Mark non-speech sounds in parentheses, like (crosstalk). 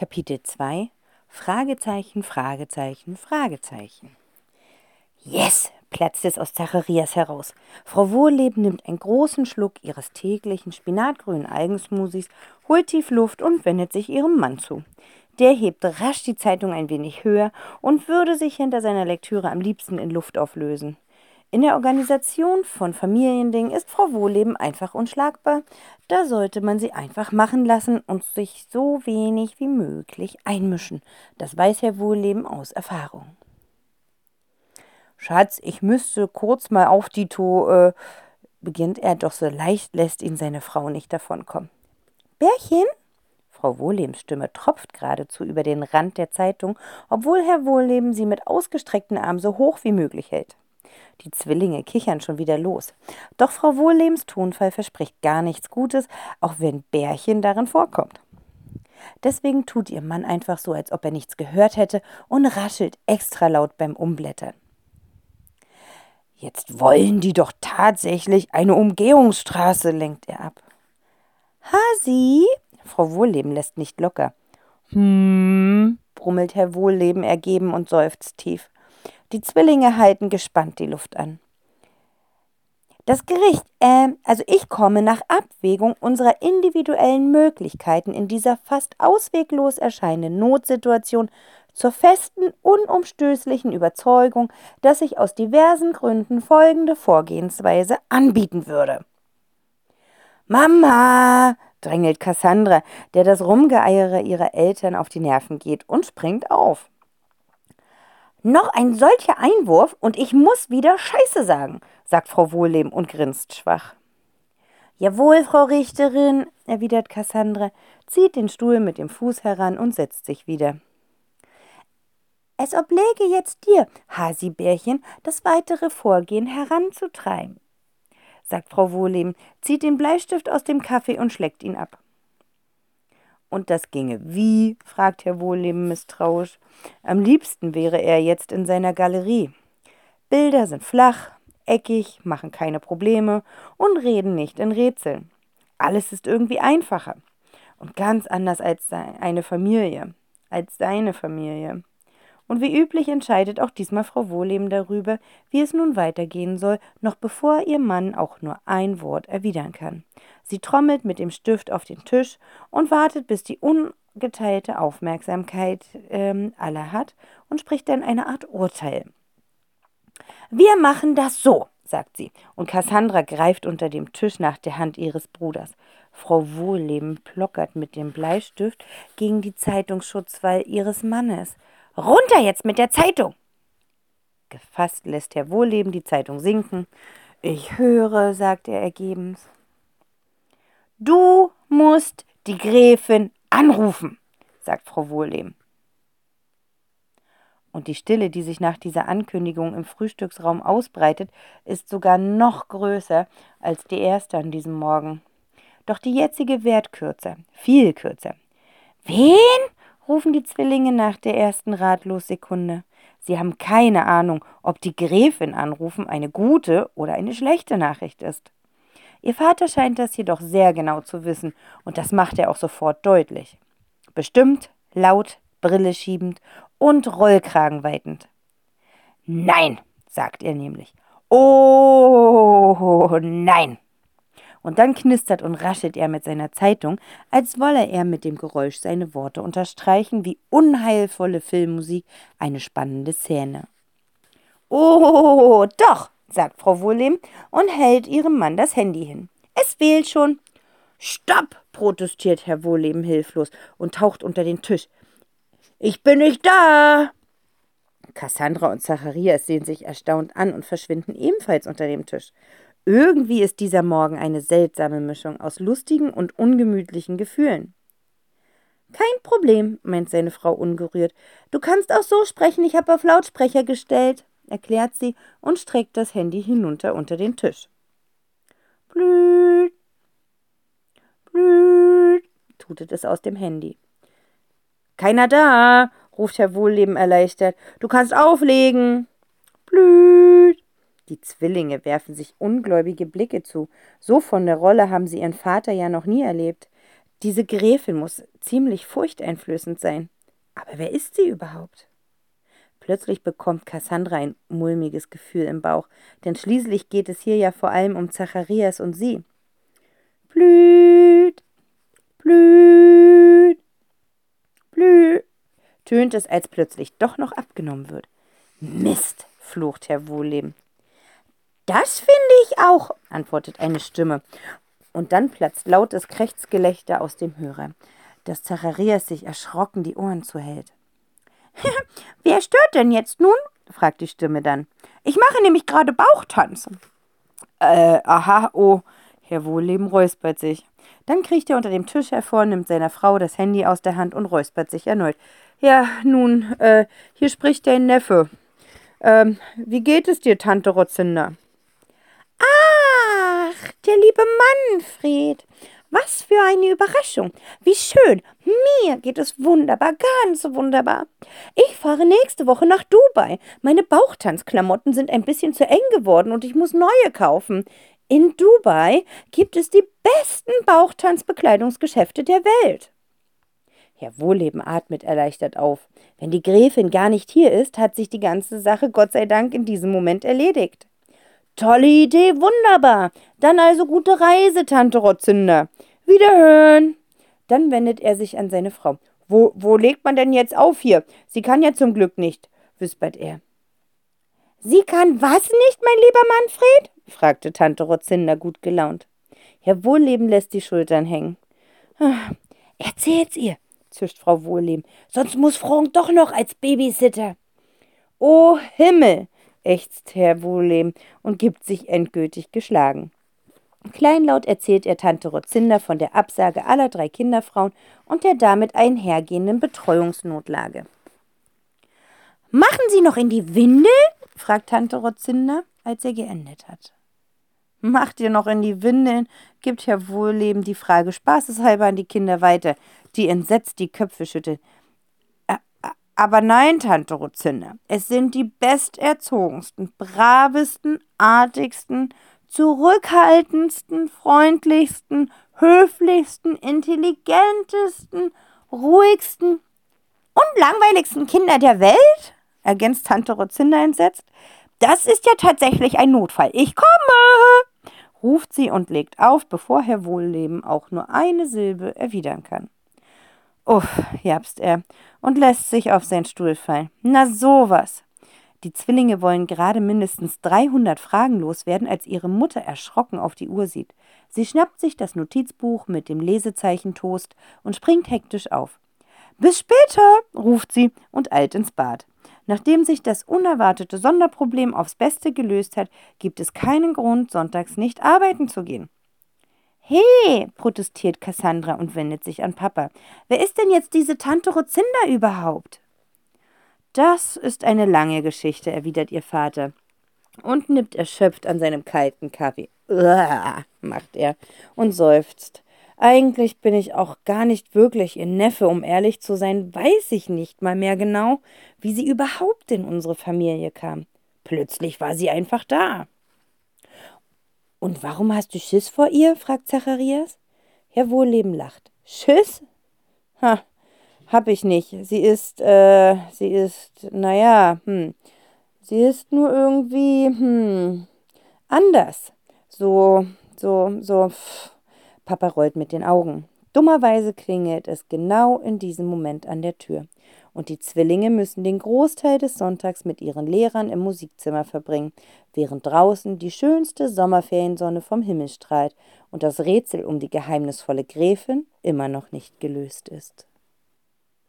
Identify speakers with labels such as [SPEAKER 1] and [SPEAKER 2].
[SPEAKER 1] Kapitel 2 Fragezeichen, Fragezeichen, Fragezeichen. Yes, platzte es aus Zacharias heraus. Frau Wohlleben nimmt einen großen Schluck ihres täglichen spinatgrünen Algensmoothies, holt tief Luft und wendet sich ihrem Mann zu. Der hebt rasch die Zeitung ein wenig höher und würde sich hinter seiner Lektüre am liebsten in Luft auflösen. In der Organisation von Familiendingen ist Frau Wohlleben einfach unschlagbar. Da sollte man sie einfach machen lassen und sich so wenig wie möglich einmischen. Das weiß Herr Wohlleben aus Erfahrung. Schatz, ich müsste kurz mal auf die To, äh, beginnt er, doch so leicht lässt ihn seine Frau nicht davonkommen. Bärchen? Frau Wohllebens Stimme tropft geradezu über den Rand der Zeitung, obwohl Herr Wohlleben sie mit ausgestreckten Armen so hoch wie möglich hält. Die Zwillinge kichern schon wieder los. Doch Frau Wohllebens Tonfall verspricht gar nichts Gutes, auch wenn Bärchen darin vorkommt. Deswegen tut ihr Mann einfach so, als ob er nichts gehört hätte und raschelt extra laut beim Umblättern. Jetzt wollen die doch tatsächlich eine Umgehungsstraße, lenkt er ab. Hasi? Frau Wohlleben lässt nicht locker. Hm, brummelt Herr Wohlleben ergeben und seufzt tief. Die Zwillinge halten gespannt die Luft an. Das Gericht, äh, also ich komme nach Abwägung unserer individuellen Möglichkeiten in dieser fast ausweglos erscheinenden Notsituation zur festen, unumstößlichen Überzeugung, dass sich aus diversen Gründen folgende Vorgehensweise anbieten würde. Mama, drängelt Cassandra, der das Rumgeeiere ihrer Eltern auf die Nerven geht und springt auf. Noch ein solcher Einwurf und ich muss wieder Scheiße sagen, sagt Frau Wohlleben und grinst schwach. Jawohl, Frau Richterin, erwidert Cassandra, zieht den Stuhl mit dem Fuß heran und setzt sich wieder. Es obläge jetzt dir, Hasibärchen, das weitere Vorgehen heranzutreiben, sagt Frau Wohlleben, zieht den Bleistift aus dem Kaffee und schlägt ihn ab. Und das ginge wie? fragt Herr Wohlleben misstrauisch. Am liebsten wäre er jetzt in seiner Galerie. Bilder sind flach, eckig, machen keine Probleme und reden nicht in Rätseln. Alles ist irgendwie einfacher und ganz anders als eine Familie, als seine Familie. Und wie üblich entscheidet auch diesmal Frau Wohleben darüber, wie es nun weitergehen soll, noch bevor ihr Mann auch nur ein Wort erwidern kann. Sie trommelt mit dem Stift auf den Tisch und wartet, bis die ungeteilte Aufmerksamkeit ähm, aller hat und spricht dann eine Art Urteil. Wir machen das so, sagt sie, und Cassandra greift unter dem Tisch nach der Hand ihres Bruders. Frau Wohlleben plockert mit dem Bleistift gegen die Zeitungsschutzwall ihres Mannes. Runter jetzt mit der Zeitung! Gefasst lässt Herr Wohlleben die Zeitung sinken. Ich höre, sagt er ergebens. Du musst die Gräfin anrufen, sagt Frau Wohlleben. Und die Stille, die sich nach dieser Ankündigung im Frühstücksraum ausbreitet, ist sogar noch größer als die erste an diesem Morgen. Doch die jetzige wird kürzer, viel kürzer. Wen? Rufen die Zwillinge nach der ersten Ratlossekunde. Sie haben keine Ahnung, ob die Gräfin anrufen eine gute oder eine schlechte Nachricht ist. Ihr Vater scheint das jedoch sehr genau zu wissen, und das macht er auch sofort deutlich. Bestimmt, laut, Brille schiebend und Rollkragen weitend. Nein, sagt er nämlich. Oh, nein. Und dann knistert und raschelt er mit seiner Zeitung, als wolle er mit dem Geräusch seine Worte unterstreichen, wie unheilvolle Filmmusik eine spannende Szene. Oh, doch, sagt Frau Wohlem und hält ihrem Mann das Handy hin. Es wählt schon. Stopp, protestiert Herr Wohleben hilflos und taucht unter den Tisch. Ich bin nicht da. Cassandra und Zacharias sehen sich erstaunt an und verschwinden ebenfalls unter dem Tisch. Irgendwie ist dieser Morgen eine seltsame Mischung aus lustigen und ungemütlichen Gefühlen. Kein Problem, meint seine Frau ungerührt. Du kannst auch so sprechen, ich habe auf Lautsprecher gestellt, erklärt sie und streckt das Handy hinunter unter den Tisch. Blüt, blüt, tutet es aus dem Handy. Keiner da, ruft Herr Wohlleben erleichtert. Du kannst auflegen. Blüt. Die Zwillinge werfen sich ungläubige Blicke zu. So von der Rolle haben sie ihren Vater ja noch nie erlebt. Diese Gräfin muss ziemlich furchteinflößend sein. Aber wer ist sie überhaupt? Plötzlich bekommt Cassandra ein mulmiges Gefühl im Bauch, denn schließlich geht es hier ja vor allem um Zacharias und sie. Blüht, blüht, blüht, tönt es, als plötzlich doch noch abgenommen wird. Mist, flucht Herr Wohlleben. Das finde ich auch, antwortet eine Stimme. Und dann platzt lautes Krächzgelächter aus dem Hörer, dass Zacharias sich erschrocken die Ohren zuhält. (laughs) Wer stört denn jetzt nun? fragt die Stimme dann. Ich mache nämlich gerade Bauchtanz. Äh, aha, oh. Herr Wohlleben räuspert sich. Dann kriecht er unter dem Tisch hervor, nimmt seiner Frau das Handy aus der Hand und räuspert sich erneut. Ja, nun, äh, hier spricht dein Neffe. Ähm, wie geht es dir, Tante Rotzinder? Ach, der liebe Manfred. Was für eine Überraschung. Wie schön. Mir geht es wunderbar, ganz wunderbar. Ich fahre nächste Woche nach Dubai. Meine Bauchtanzklamotten sind ein bisschen zu eng geworden und ich muss neue kaufen. In Dubai gibt es die besten Bauchtanzbekleidungsgeschäfte der Welt. Herr Wohlleben atmet erleichtert auf. Wenn die Gräfin gar nicht hier ist, hat sich die ganze Sache Gott sei Dank in diesem Moment erledigt. Tolle Idee, wunderbar. Dann also gute Reise, Tante Rotzünder. Wiederhören. Dann wendet er sich an seine Frau. Wo, wo legt man denn jetzt auf hier? Sie kann ja zum Glück nicht, wispert er. Sie kann was nicht, mein lieber Manfred? fragte Tante Rotzinder gut gelaunt. Herr Wohlleben lässt die Schultern hängen. Ah, erzähl's ihr, zischt Frau Wohlleben, sonst muss Frank doch noch als Babysitter. O Himmel, ächzt Herr Wohlleben und gibt sich endgültig geschlagen. Kleinlaut erzählt er Tante Rotzinder von der Absage aller drei Kinderfrauen und der damit einhergehenden Betreuungsnotlage. Machen Sie noch in die Windel? fragt Tante Rotzinder, als er geendet hat. Macht ihr noch in die Windeln? gibt Herr Wohlleben die Frage spaßeshalber an die Kinder weiter, die entsetzt die Köpfe schütteln. Aber nein, Tante Rotzinder, es sind die besterzogensten, bravesten, artigsten, zurückhaltendsten, freundlichsten, höflichsten, intelligentesten, ruhigsten und langweiligsten Kinder der Welt? ergänzt Tante Rotzinder entsetzt. Das ist ja tatsächlich ein Notfall. Ich komme! ruft sie und legt auf, bevor Herr Wohlleben auch nur eine Silbe erwidern kann. Uff, japst er und lässt sich auf seinen Stuhl fallen. Na sowas. Die Zwillinge wollen gerade mindestens 300 Fragen loswerden, als ihre Mutter erschrocken auf die Uhr sieht. Sie schnappt sich das Notizbuch mit dem Lesezeichen Toast und springt hektisch auf. Bis später, ruft sie und eilt ins Bad. Nachdem sich das unerwartete Sonderproblem aufs Beste gelöst hat, gibt es keinen Grund, sonntags nicht arbeiten zu gehen. He, protestiert Cassandra und wendet sich an Papa. Wer ist denn jetzt diese Tante Rozinda überhaupt? Das ist eine lange Geschichte, erwidert ihr Vater und nippt erschöpft an seinem kalten Kaffee. Uah, macht er und seufzt. Eigentlich bin ich auch gar nicht wirklich ihr Neffe, um ehrlich zu sein, weiß ich nicht mal mehr genau, wie sie überhaupt in unsere Familie kam. Plötzlich war sie einfach da. Und warum hast du Schiss vor ihr? fragt Zacharias. Herr Wohlleben lacht. Schiss? Ha, hab ich nicht. Sie ist, äh, sie ist, naja, hm. Sie ist nur irgendwie, hm, anders. So, so, so. Pff. Papa rollt mit den Augen. Dummerweise klingelt es genau in diesem Moment an der Tür und die Zwillinge müssen den Großteil des Sonntags mit ihren Lehrern im Musikzimmer verbringen, während draußen die schönste Sommerferiensonne vom Himmel strahlt und das Rätsel um die geheimnisvolle Gräfin immer noch nicht gelöst ist.